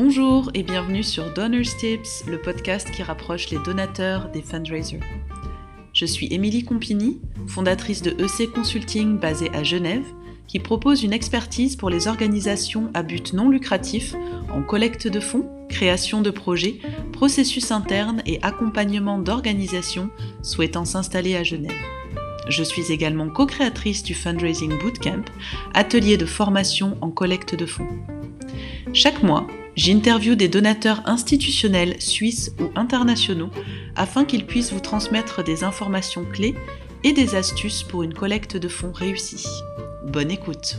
Bonjour et bienvenue sur Donors Tips, le podcast qui rapproche les donateurs des fundraisers. Je suis Émilie Compini, fondatrice de EC Consulting basée à Genève, qui propose une expertise pour les organisations à but non lucratif en collecte de fonds, création de projets, processus internes et accompagnement d'organisations souhaitant s'installer à Genève. Je suis également co-créatrice du Fundraising Bootcamp, atelier de formation en collecte de fonds. Chaque mois, j'interviewe des donateurs institutionnels suisses ou internationaux afin qu'ils puissent vous transmettre des informations clés et des astuces pour une collecte de fonds réussie. Bonne écoute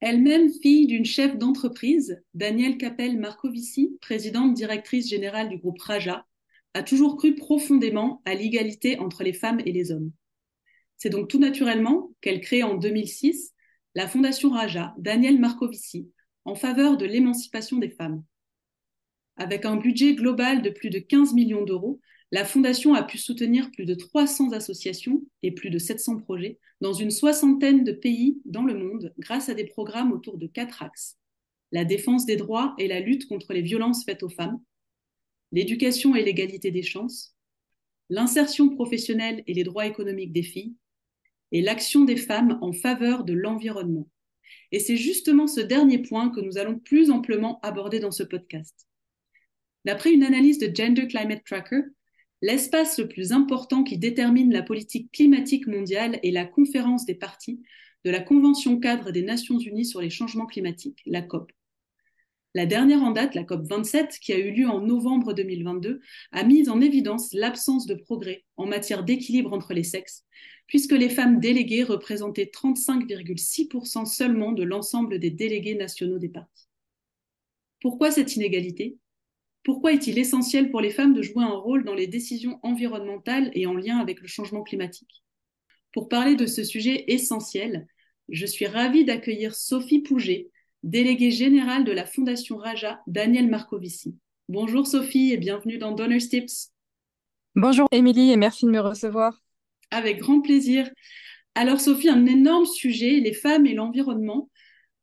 Elle-même fille d'une chef d'entreprise, Danielle Capel Marcovici, présidente directrice générale du groupe Raja, a toujours cru profondément à l'égalité entre les femmes et les hommes. C'est donc tout naturellement qu'elle crée en 2006 la Fondation Raja, Danielle Marcovici, en faveur de l'émancipation des femmes. Avec un budget global de plus de 15 millions d'euros, la Fondation a pu soutenir plus de 300 associations et plus de 700 projets dans une soixantaine de pays dans le monde grâce à des programmes autour de quatre axes. La défense des droits et la lutte contre les violences faites aux femmes, l'éducation et l'égalité des chances, l'insertion professionnelle et les droits économiques des filles, et l'action des femmes en faveur de l'environnement. Et c'est justement ce dernier point que nous allons plus amplement aborder dans ce podcast. D'après une analyse de Gender Climate Tracker, L'espace le plus important qui détermine la politique climatique mondiale est la conférence des parties de la Convention cadre des Nations Unies sur les changements climatiques, la COP. La dernière en date, la COP 27, qui a eu lieu en novembre 2022, a mis en évidence l'absence de progrès en matière d'équilibre entre les sexes, puisque les femmes déléguées représentaient 35,6% seulement de l'ensemble des délégués nationaux des partis. Pourquoi cette inégalité? Pourquoi est-il essentiel pour les femmes de jouer un rôle dans les décisions environnementales et en lien avec le changement climatique? Pour parler de ce sujet essentiel, je suis ravie d'accueillir Sophie Pouget, déléguée générale de la Fondation Raja Daniel Marcovici. Bonjour Sophie et bienvenue dans Donors Tips. Bonjour Émilie et merci de me recevoir. Avec grand plaisir. Alors Sophie, un énorme sujet, les femmes et l'environnement.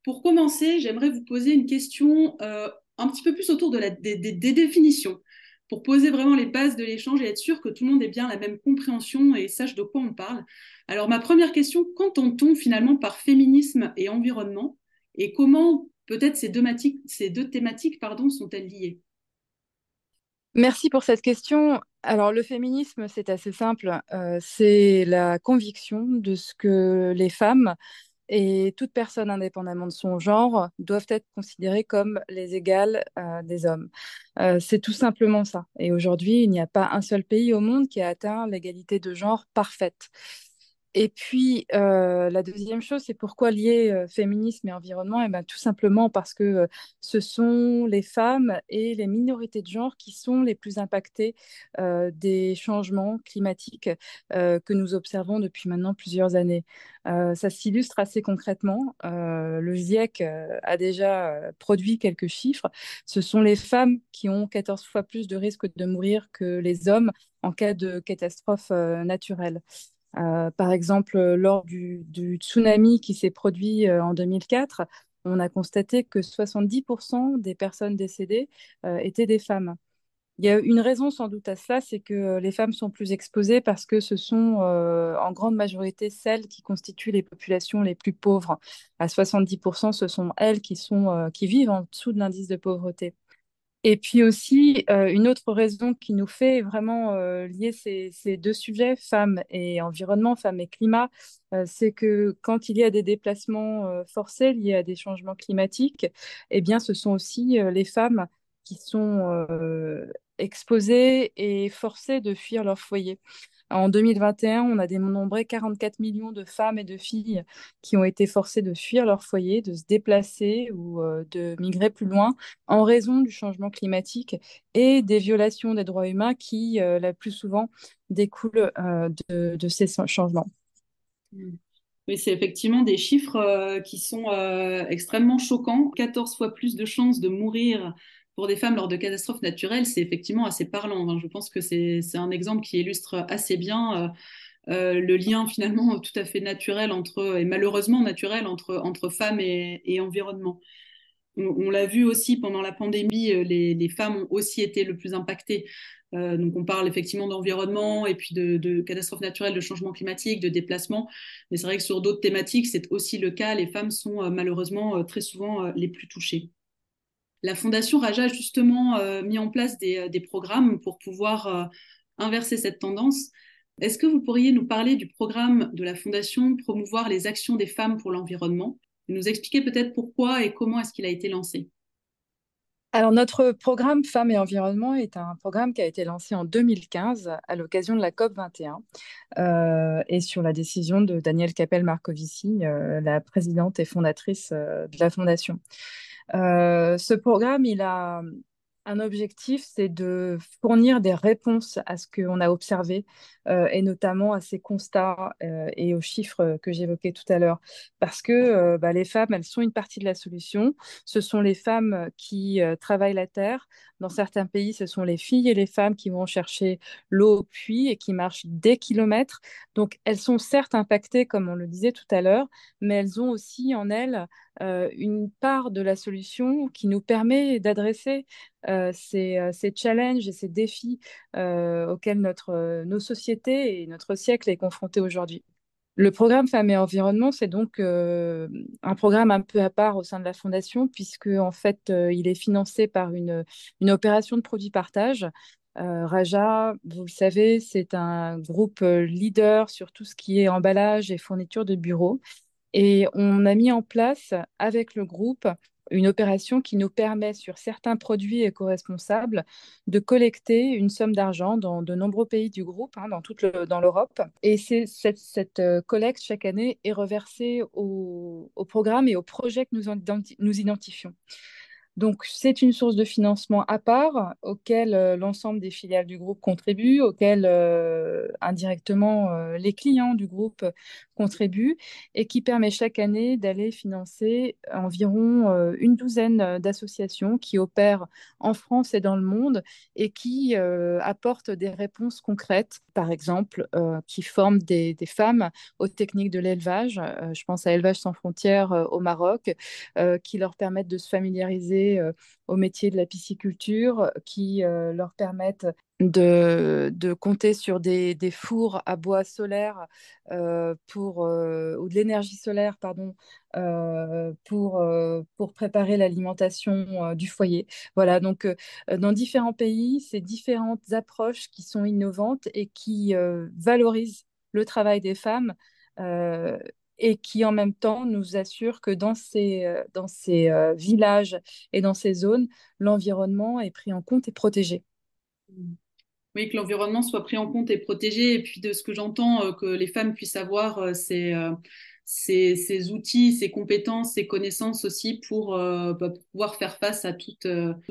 Pour commencer, j'aimerais vous poser une question euh, un petit peu plus autour de la, des, définitions pour poser vraiment les bases de l'échange et être sûr que tout le monde ait bien la même compréhension et sache de quoi on parle. Alors ma première question, qu'entend-on finalement par féminisme et environnement? Et comment peut-être ces deux, ces deux thématiques sont-elles liées? Merci pour cette question. Alors le féminisme, c'est assez simple. Euh, c'est la conviction de ce que les femmes et toute personne, indépendamment de son genre, doivent être considérées comme les égales euh, des hommes. Euh, c'est tout simplement ça. Et aujourd'hui, il n'y a pas un seul pays au monde qui a atteint l'égalité de genre parfaite. Et puis, euh, la deuxième chose, c'est pourquoi lier euh, féminisme et environnement? Et eh ben, Tout simplement parce que euh, ce sont les femmes et les minorités de genre qui sont les plus impactées des changements climatiques que nous observons depuis maintenant plusieurs années. ça s'illustre assez concrètement. le GIEC a déjà produit quelques chiffres. Ce sont les femmes qui ont 14 fois plus de risques de mourir que les hommes en cas de catastrophe naturelle. Euh, par exemple, lors du, tsunami qui s'est produit euh, en 2004, on a constaté que 70% des personnes décédées euh, étaient des femmes. Il y a une raison sans doute à cela, c'est que les femmes sont plus exposées parce que ce sont en grande majorité celles qui constituent les populations les plus pauvres. À 70%, ce sont elles qui, sont, qui vivent en dessous de l'indice de pauvreté. Et puis aussi, euh, une autre raison qui nous fait vraiment euh, lier ces, deux sujets, femmes et environnement, femmes et climat, euh, c'est que quand il y a des déplacements forcés liés à des changements climatiques, eh bien, ce sont aussi les femmes qui sont exposées et forcées de fuir leur foyer. En 2021, on a dénombré 44 millions de femmes et de filles qui ont été forcées de fuir leur foyer, de se déplacer ou euh, de migrer plus loin en raison du changement climatique et des violations des droits humains qui, euh, la plus souvent, découlent euh, de, ces changements. Oui, c'est effectivement des chiffres qui sont extrêmement choquants. 14 fois plus de chances de mourir pour des femmes lors de catastrophes naturelles, c'est effectivement assez parlant. je pense que c'est un exemple qui illustre assez bien le lien finalement tout à fait naturel entre, et malheureusement naturel entre, entre femmes et, environnement. On, l'a vu aussi pendant la pandémie, les, les, femmes ont aussi été le plus impactées. Euh, donc on parle effectivement d'environnement et puis de, catastrophes naturelles, de changement climatique, de déplacement. Mais c'est vrai que sur d'autres thématiques, c'est aussi le cas. Les femmes sont euh, malheureusement euh, très souvent les plus touchées. La Fondation Raja a justement mis en place des, des programmes pour pouvoir inverser cette tendance. Est-ce que vous pourriez nous parler du programme de la Fondation Promouvoir les actions des femmes pour l'environnement Nous expliquer peut-être pourquoi et comment est-ce qu'il a été lancé? Alors, notre programme Femmes et Environnement est un programme qui a été lancé en 2015 à l'occasion de la COP 21 euh, et sur la décision de Danielle Capel-Marcovici, euh, la présidente et fondatrice euh, de la Fondation. Euh, ce programme, il a un objectif, c'est de fournir des réponses à ce qu'on a observé euh, et notamment à ces constats euh, et aux chiffres que j'évoquais tout à l'heure. Parce que bah, les femmes, elles sont une partie de la solution. Ce sont les femmes qui travaillent la terre. Dans certains pays, ce sont les filles et les femmes qui vont chercher l'eau au puits et qui marchent des kilomètres. Donc, elles sont certes impactées, comme on le disait tout à l'heure, mais elles ont aussi en elles une part de la solution qui nous permet d'adresser ces, ces, challenges et ces défis auxquels notre, nos sociétés et notre siècle est confronté aujourd'hui. Le programme Femmes et Environnement, c'est donc euh, un programme un peu à part au sein de la Fondation, puisque en fait, euh, il est financé par une, opération de produit partage. Euh, Raja, vous le savez, c'est un groupe leader sur tout ce qui est emballage et fourniture de bureaux. Et on a mis en place avec le groupe une opération qui nous permet sur certains produits éco-responsables de collecter une somme d'argent dans de nombreux pays du groupe, hein, dans toute l'Europe. Et cette, euh, collecte chaque année est reversée au, programme et au projet que nous identifions. Donc, c'est une source de financement à part auquel euh, l'ensemble des filiales du groupe contribuent, auquel euh, indirectement euh, les clients du groupe contribuent et qui permet chaque année d'aller financer environ une douzaine d'associations qui opèrent en France et dans le monde et qui apportent des réponses concrètes, par exemple, qui forment des, des, femmes aux techniques de l'élevage. je pense à Élevage sans frontières au Maroc, qui leur permettent de se familiariser euh, au métier de la pisciculture qui euh, leur permettent de, compter sur des, fours à bois solaire euh, pour, ou de l'énergie solaire pardon, pour, pour préparer l'alimentation du foyer. Voilà, donc dans différents pays, ces différentes approches qui sont innovantes et qui valorisent le travail des femmes et qui en même temps nous assure que dans ces, euh, dans ces euh, villages et dans ces zones, l'environnement est pris en compte et protégé. Oui, que l'environnement soit pris en compte et protégé. Et puis de ce que j'entends, euh, que les femmes puissent avoir ces, ces, outils, ces compétences, ces connaissances aussi pour, bah, pouvoir faire face à toutes,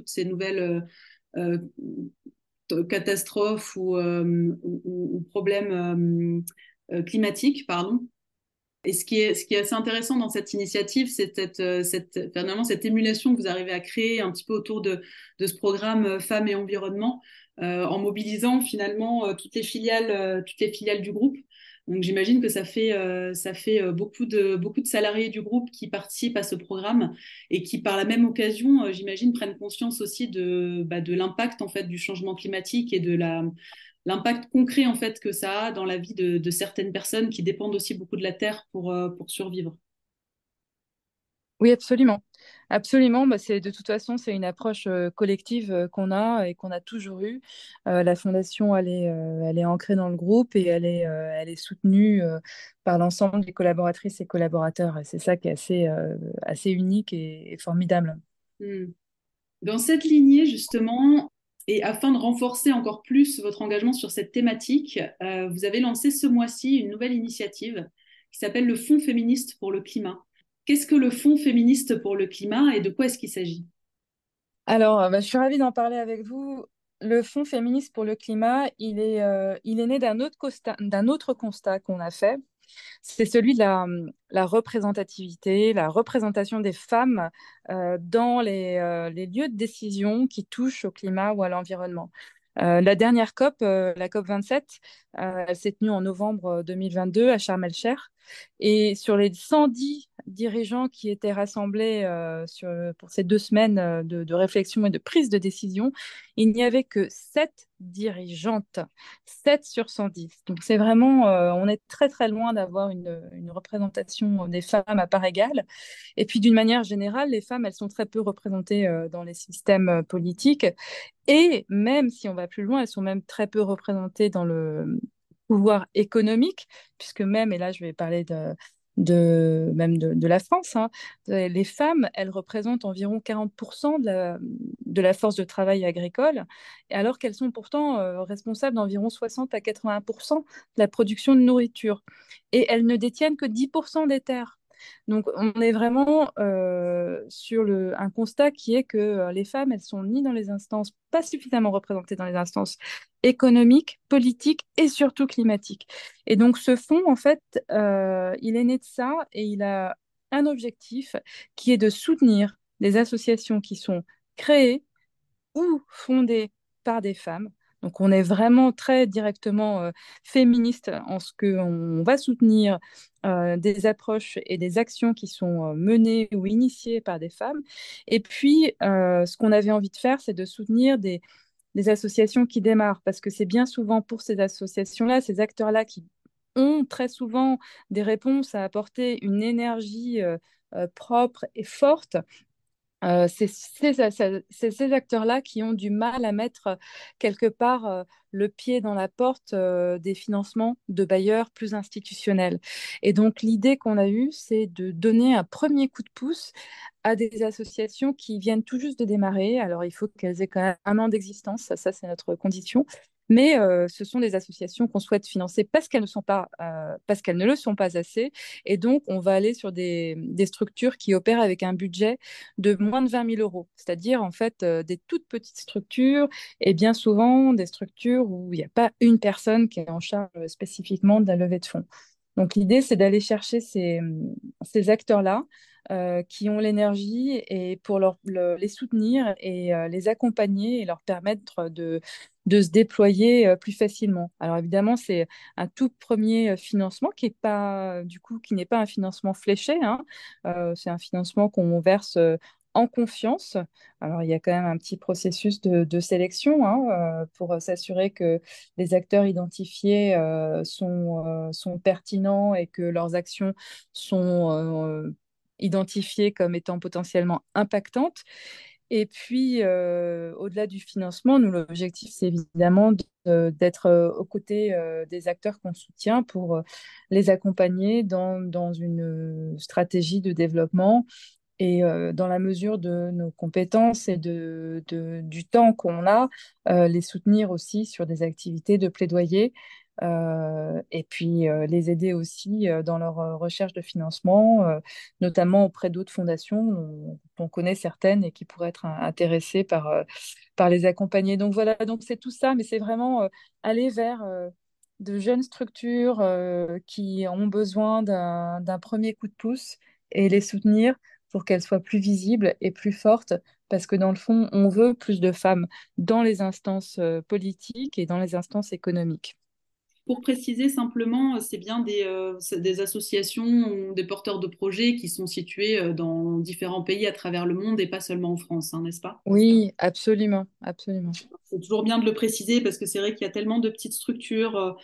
ces nouvelles catastrophes ou, ou, ou problèmes climatiques. Pardon. Et ce qui, est, assez intéressant dans cette initiative, c'est cette, euh, cette, finalement cette émulation que vous arrivez à créer un petit peu autour de, ce programme euh, Femmes et Environnement, euh, en mobilisant finalement toutes les filiales, toutes les filiales du groupe. Donc j'imagine que ça fait, ça fait beaucoup, de, beaucoup de salariés du groupe qui participent à ce programme et qui, par la même occasion, j'imagine, prennent conscience aussi de, bah, de l'impact en fait du changement climatique et de la l'impact concret en fait que ça a dans la vie de, de, certaines personnes qui dépendent aussi beaucoup de la terre pour, euh, pour survivre. Oui, absolument. Absolument, bah c'est de toute façon c'est une approche euh, collective euh, qu'on a et qu'on a toujours eue. Euh, la fondation elle est, elle est ancrée dans le groupe et elle est, elle est soutenue par l'ensemble des collaboratrices et collaborateurs. Et c'est ça qui est assez, assez unique et, et formidable. Hmm. Dans cette lignée justement, et afin de renforcer encore plus votre engagement sur cette thématique, euh, vous avez lancé ce mois-ci une nouvelle initiative qui s'appelle le Fonds féministe pour le climat. Qu'est-ce que le Fonds féministe pour le climat et de quoi est-ce qu'il s'agit? Alors, euh, bah, je suis ravie d'en parler avec vous. Le Fonds féministe pour le climat, il est, euh, né d'un autre constat qu'on a fait c'est celui de la, représentativité, la représentation des femmes euh, dans les, euh, les, lieux de décision qui touchent au climat ou à l'environnement. la dernière COP, la COP 27, elle s'est tenue en novembre 2022 à Sharm el-Sheikh. Et sur les 110 dirigeants qui étaient rassemblés sur, pour ces deux semaines de, de, réflexion et de prise de décision, il n'y avait que 7 dirigeantes, 7 sur 110. Donc c'est vraiment, on est très très loin d'avoir une, représentation des femmes à part égale. Et puis d'une manière générale, les femmes, elles sont très peu représentées dans les systèmes politiques. Et même si on va plus loin, elles sont même très peu représentées dans le pouvoir économique, puisque même, et là je vais parler de, de même de, la France, hein, les femmes, elles représentent environ 40% de la, de la, force de travail agricole, alors qu'elles sont pourtant euh, responsables d'environ 60 à 80% de la production de nourriture. Et elles ne détiennent que 10% des terres. Donc, on est vraiment euh, sur un constat qui est que euh, les femmes, elles sont ni dans les instances, pas suffisamment représentées dans les instances économiques, politiques et surtout climatiques. Et donc, ce fonds, en fait, euh, il est né de ça et il a un objectif qui est de soutenir les associations qui sont créées ou fondées par des femmes donc on est vraiment très directement euh, féministe en ce qu'on va soutenir euh, des approches et des actions qui sont euh, menées ou initiées par des femmes. Et puis ce qu'on avait envie de faire, c'est de soutenir des, des, associations qui démarrent, parce que c'est bien souvent pour ces associations-là, ces acteurs-là qui ont très souvent des réponses à apporter, une énergie propre et forte euh, c'est ces, acteurs-là qui ont du mal à mettre euh, quelque part euh, le pied dans la porte des financements de bailleurs plus institutionnels. Et donc l'idée qu'on a eue, c'est de donner un premier coup de pouce à des associations qui viennent tout juste de démarrer. Alors il faut qu'elles aient quand même un an d'existence, ça c'est notre condition mais euh, ce sont des associations qu'on souhaite financer parce qu'elles ne sont pas, euh, parce qu'elles ne le sont pas assez, et donc on va aller sur des, structures qui opèrent avec un budget de moins de 20 000 euros, c'est-à-dire en fait euh, des toutes petites structures et bien souvent des structures où il n'y a pas une personne qui est en charge spécifiquement de la levée de fonds. Donc l'idée, c'est d'aller chercher ces acteurs-là euh, qui ont l'énergie et pour les soutenir et euh, les accompagner et leur permettre de, se déployer euh, plus facilement. Alors évidemment, c'est un tout premier financement qui est pas du coup qui n'est pas un financement fléché. Hein. c'est un financement qu'on verse en confiance. Alors, il y a quand même un petit processus de, sélection hein, pour s'assurer que les acteurs identifiés sont pertinents et que leurs actions sont identifiées comme étant potentiellement impactantes. Et puis, euh, au-delà du financement, nous, l'objectif, c'est évidemment d'être euh, aux côtés euh, des acteurs qu'on soutient pour les accompagner dans, dans, une stratégie de développement et dans la mesure de nos compétences et de, du temps qu'on a, les soutenir aussi sur des activités de plaidoyer et puis euh, les aider aussi euh, dans leur recherche de financement, notamment auprès d'autres fondations dont on connaît certaines et qui pourraient être intéressées par, par les accompagner. Donc voilà, donc c'est tout ça, mais c'est vraiment aller vers de jeunes structures qui ont besoin d'un premier coup de pouce et les soutenir pour qu'elles soient plus visibles et plus fortes, parce que dans le fond, on veut plus de femmes dans les instances politiques et dans les instances économiques. Pour préciser simplement, c'est bien des, euh, des, associations, des porteurs de projets qui sont situés euh, dans différents pays à travers le monde et pas seulement en France, hein, n'est-ce pas? Oui, absolument, absolument. C'est toujours bien de le préciser parce que c'est vrai qu'il y a tellement de petites structures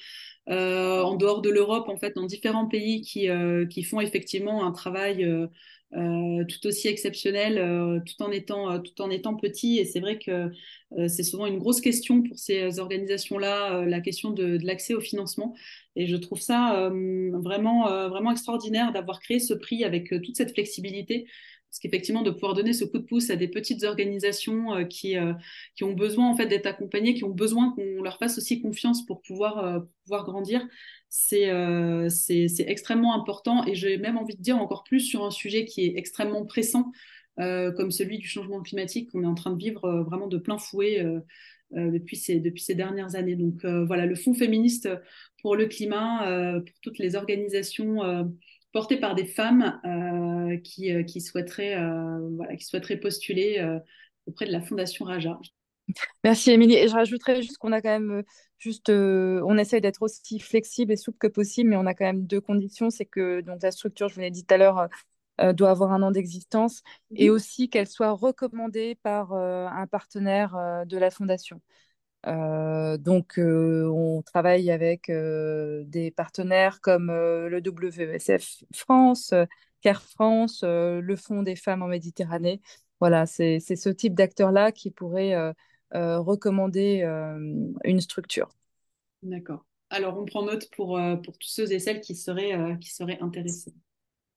euh, en dehors de l'Europe, en fait, dans différents pays qui, qui font effectivement un travail euh, tout aussi exceptionnel euh, tout, en étant, euh, tout en étant petit. Et c'est vrai que c'est souvent une grosse question pour ces organisations-là, la question de, de l'accès au financement. Et je trouve ça vraiment, vraiment extraordinaire d'avoir créé ce prix avec toute cette flexibilité parce qu'effectivement de pouvoir donner ce coup de pouce à des petites organisations qui, qui ont besoin en fait d'être accompagnées, qui ont besoin qu'on leur fasse aussi confiance pour pouvoir, pouvoir grandir, euh, c'est extrêmement important et j'ai même envie de dire encore plus sur un sujet qui est extrêmement pressant, euh, comme celui du changement climatique qu'on est en train de vivre euh, vraiment de plein fouet depuis, ces, depuis ces dernières années. Donc voilà, le Fonds féministe pour le climat, pour toutes les organisations portées par des femmes qui, qui, souhaiteraient, voilà, qui souhaiteraient postuler auprès de la Fondation Raja. Merci Émilie. Et je rajouterais juste qu'on a quand même juste, euh, on essaye d'être aussi flexible et souple que possible, mais on a quand même deux conditions, c'est que donc la structure, je vous l'ai dit tout à l'heure, euh, doit avoir un an d'existence et aussi qu'elle soit recommandée par euh, un partenaire euh, de la fondation. Euh, donc, euh, on travaille avec euh, des partenaires comme le WSF France, Care France, le Fonds des femmes en Méditerranée. Voilà, c'est ce type d'acteurs-là qui pourrait euh, recommander une structure. D'accord. Alors, on prend note pour, pour tous ceux et celles qui seraient, qui seraient intéressés.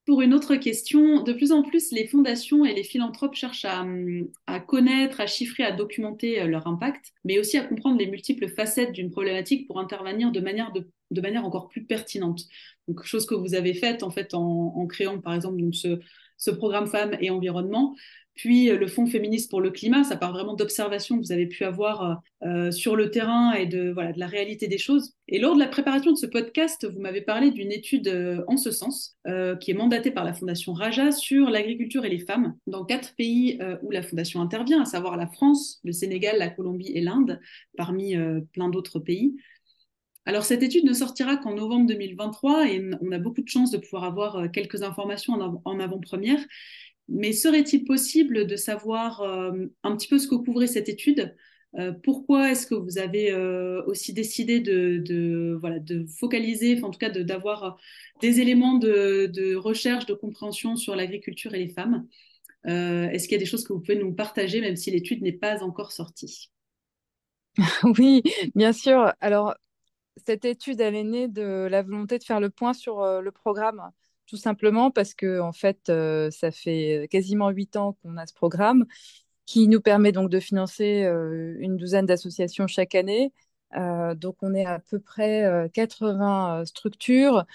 Pour une autre question, de plus en plus, les fondations et les philanthropes cherchent à, connaître, à chiffrer, à documenter euh, leur impact, mais aussi à comprendre les multiples facettes d'une problématique pour intervenir de manière, de, manière encore plus pertinente. Donc, chose que vous avez faite en fait en créant par exemple donc, ce, ce programme Femmes et Environnement, puis euh, le Fonds féministe pour le climat, ça part vraiment d'observations que vous avez pu avoir euh, sur le terrain et de, voilà, la réalité des choses. Et lors de la préparation de ce podcast, vous m'avez parlé d'une étude euh, en ce sens, euh, qui est mandatée par la Fondation Raja sur l'agriculture et les femmes dans quatre pays euh, où la Fondation intervient, à savoir la France, le Sénégal, la Colombie et l'Inde, parmi euh, plein d'autres pays. Alors cette étude ne sortira qu'en novembre 2023 et on a beaucoup de chance de pouvoir avoir euh, quelques informations en avant-première. Mais serait-il possible de savoir euh, un petit peu ce que couvrait cette étude? Euh, Pourquoi est-ce que vous avez aussi décidé de, voilà, de focaliser, en tout cas d'avoir des éléments de, recherche, de compréhension sur l'agriculture et les femmes? Est-ce qu'il y a des choses que vous pouvez nous partager, même si l'étude n'est pas encore sortie? Oui, bien sûr. Alors, cette étude, elle est née de la volonté de faire le point sur euh, le programme, tout simplement parce que, en fait, euh, ça fait quasiment huit ans qu'on a ce programme qui nous permet donc de financer euh, une douzaine d'associations chaque année. Donc, on est à peu près euh, 80 structures,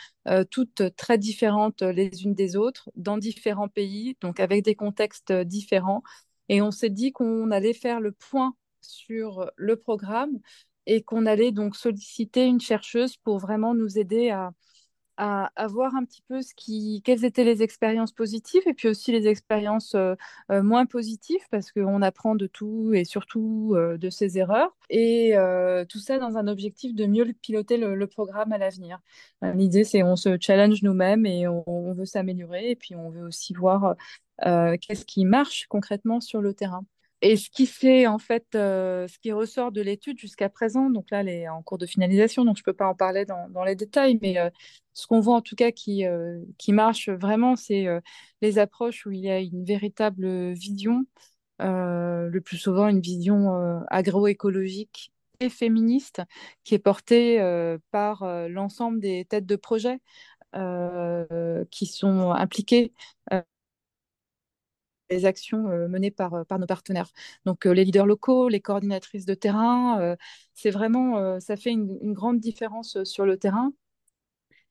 toutes très différentes les unes des autres, dans différents pays, donc avec des contextes différents. Et on s'est dit qu'on allait faire le point sur le programme et qu'on allait donc solliciter une chercheuse pour vraiment nous aider à, à, voir un petit peu ce qui, quelles étaient les expériences positives et puis aussi les expériences euh, euh, moins positives parce qu'on apprend de tout et surtout euh, de ses erreurs. Et tout ça dans un objectif de mieux piloter le, programme à l'avenir. L'idée, c'est on se challenge nous-mêmes et on, veut s'améliorer et puis on veut aussi voir qu'est-ce qui marche concrètement sur le terrain. Et euh, ce qui ressort de l'étude jusqu'à présent, donc là, elle est en cours de finalisation, donc je ne peux pas en parler dans, les détails, mais euh, ce qu'on voit en tout cas qui, euh, marche vraiment, c'est les approches où il y a une véritable vision, le plus souvent une vision agroécologique et féministe, qui est portée par l'ensemble des têtes de projet qui sont impliquées les actions euh, menées par, euh, par nos partenaires. Donc, euh, les leaders locaux, les coordinatrices de terrain, c'est vraiment, ça fait une, grande différence sur le terrain.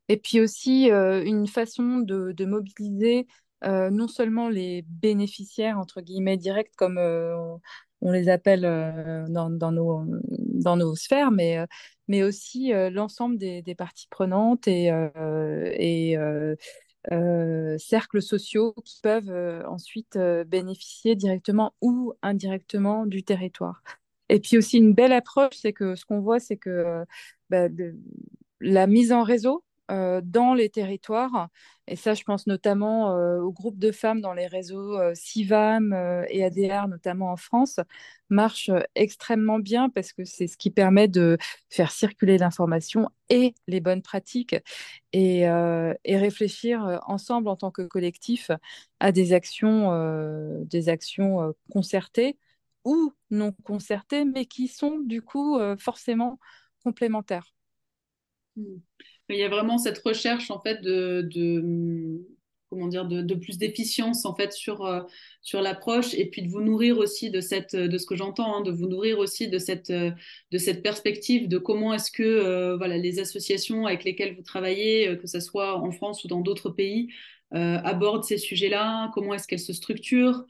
Et puis aussi une façon de, mobiliser non seulement les bénéficiaires, entre guillemets, directs, comme on, les appelle dans, nos, sphères, mais, aussi l'ensemble des, parties prenantes et euh, cercles sociaux qui peuvent euh, ensuite euh, bénéficier directement ou indirectement du territoire. Et puis aussi une belle approche, c'est que ce qu'on voit, c'est que bah, la mise en réseau dans les territoires, et ça je pense notamment euh, au groupe de femmes dans les réseaux euh, CIVAM euh, et ADR, notamment en France, marche euh, extrêmement bien parce que c'est ce qui permet de faire circuler l'information et les bonnes pratiques et, euh, réfléchir euh, ensemble en tant que collectif à des actions, euh, des actions euh, concertées ou non concertées, mais qui sont du coup euh, forcément complémentaires. Il y a vraiment cette recherche en fait de, de comment dire de, plus d'efficience en fait sur euh, sur l'approche et puis de vous nourrir aussi de cette de ce que j'entends hein, de vous nourrir aussi de cette euh, de cette perspective de comment est-ce que euh, voilà les associations avec lesquelles vous travaillez que ce soit en France ou dans d'autres pays abordent ces sujets-là comment est-ce qu'elles se structurent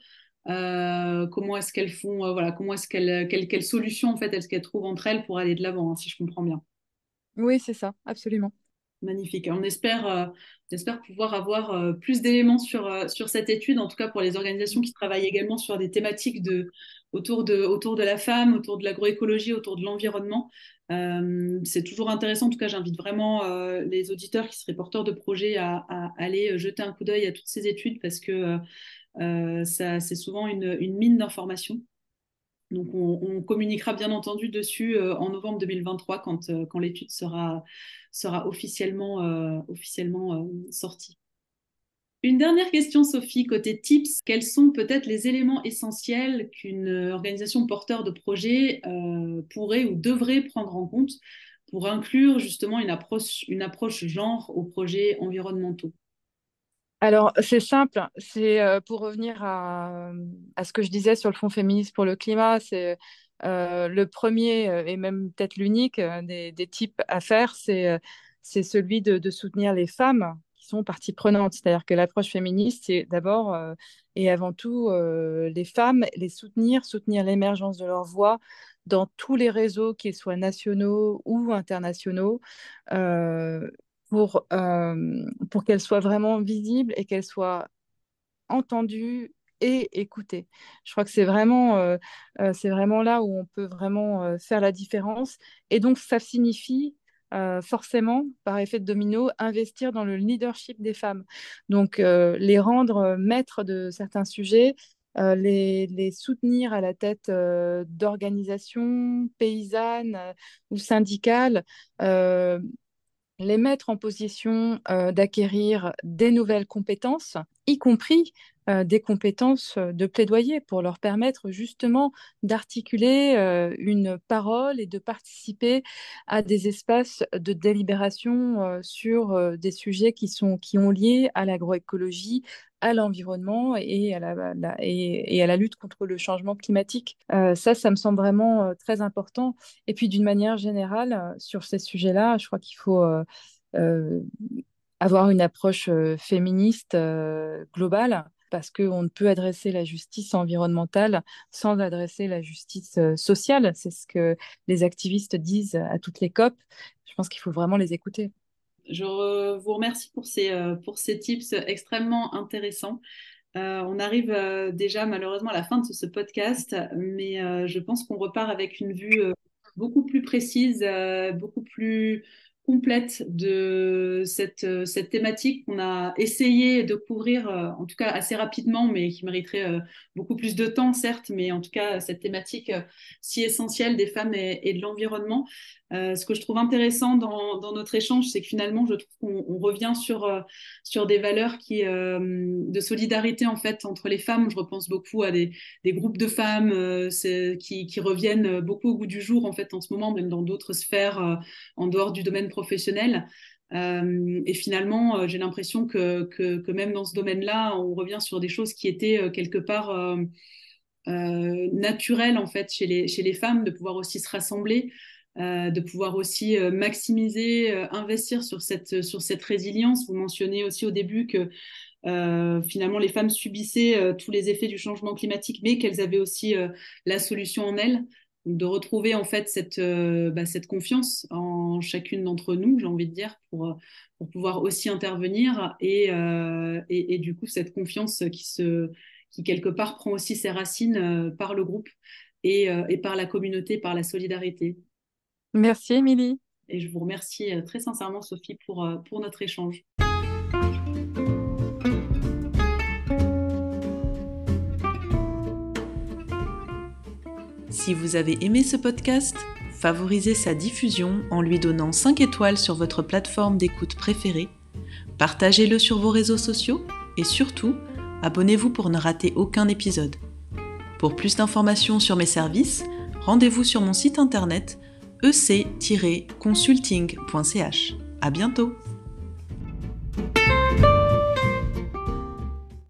comment est-ce qu'elles font voilà comment est-ce qu'elles quelles, quelles solutions en fait est-ce qu'elles trouvent entre elles pour aller de l'avant hein, si je comprends bien Oui, c'est ça, absolument. Magnifique. On espère, pouvoir avoir plus d'éléments sur, sur cette étude, en tout cas pour les organisations qui travaillent également sur des thématiques de, autour, de, la femme, autour de l'agroécologie, autour de l'environnement. c'est toujours intéressant. En tout cas, j'invite vraiment les auditeurs qui seraient porteurs de projets à, aller jeter un coup d'œil à toutes ces études parce que c'est souvent une mine d'informations. Donc, on, communiquera bien entendu dessus euh, en novembre 2023 quand, euh, quand l'étude sera, officiellement, euh, sortie. Une dernière question, Sophie, côté tips, quels sont peut-être les éléments essentiels qu'une organisation porteur de projet pourrait ou devrait prendre en compte pour inclure justement une approche genre aux projets environnementaux? Alors, c'est simple, c'est euh, pour revenir à, ce que je disais sur le Fonds féministe pour le climat, c'est euh, le premier euh, et même peut-être l'unique des, types à faire, c'est celui de, soutenir les femmes qui sont partie prenante. C'est-à-dire que l'approche féministe, c'est d'abord et avant tout les femmes, les soutenir, soutenir l'émergence de leur voix dans tous les réseaux, qu'ils soient nationaux ou internationaux, pour, euh, pour qu'elle soit vraiment visible et qu'elle soit entendue et écoutée. Je crois que c'est vraiment, euh, euh, vraiment là où on peut vraiment faire la différence. Et donc, ça signifie forcément, par effet de domino, investir dans le leadership des femmes. Donc, les rendre maîtres de certains sujets, les, les, soutenir à la tête d'organisations paysannes ou syndicales, les mettre en position euh, d'acquérir des nouvelles compétences, y compris euh, des compétences euh, de plaidoyer pour leur permettre justement d'articuler une parole et de participer à des espaces de délibération sur des sujets qui sont qui ont lié à l'agroécologie, à l'environnement et, à la lutte contre le changement climatique. ça, ça me semble vraiment très important. Et puis d'une manière générale, sur ces sujets-là, je crois qu'il faut avoir une approche féministe globale parce qu'on ne peut adresser la justice environnementale sans adresser la justice euh, sociale. C'est ce que les activistes disent à toutes les COP. Je pense qu'il faut vraiment les écouter. Je vous remercie pour ces, euh, pour ces tips extrêmement intéressants. Euh, on arrive déjà malheureusement à la fin de ce, podcast, mais je pense qu'on repart avec une vue beaucoup plus précise, beaucoup plus complète de cette, euh, cette thématique qu'on a essayé de couvrir, euh, en tout cas assez rapidement, mais qui mériterait euh, beaucoup plus de temps, certes, mais en tout cas cette thématique si essentielle des femmes et, de l'environnement. ce que je trouve intéressant dans, dans notre échange, c'est que finalement, je trouve qu'on revient sur, sur des valeurs qui, de solidarité en fait entre les femmes. Je repense beaucoup à des, groupes de femmes qui, qui, reviennent beaucoup au goût du jour en fait en ce moment, même dans d'autres sphères en dehors du domaine professionnel. Euh, et finalement, euh, j'ai l'impression que, même dans ce domaine-là, on revient sur des choses qui étaient euh, quelque part naturelles en fait chez les, chez les femmes, de pouvoir aussi se rassembler, de pouvoir aussi maximiser, investir sur cette, sur cette résilience. Vous mentionnez aussi au début que finalement les femmes subissaient tous les effets du changement climatique, mais qu'elles avaient aussi la solution en elles de retrouver en fait cette, euh, bah, cette confiance en chacune d'entre nous, j'ai envie de dire, pour, euh, pour pouvoir aussi intervenir et, euh, et, et, du coup cette confiance qui, se, qui quelque part prend aussi ses racines par le groupe et, et, par la communauté, par la solidarité. Merci Émilie. Et je vous remercie très sincèrement Sophie pour, pour notre échange. Si vous avez aimé ce podcast, favorisez sa diffusion en lui donnant 5 étoiles sur votre plateforme d'écoute préférée, partagez-le sur vos réseaux sociaux et surtout, abonnez-vous pour ne rater aucun épisode. Pour plus d'informations sur mes services, rendez-vous sur mon site internet ec-consulting.ch. À bientôt!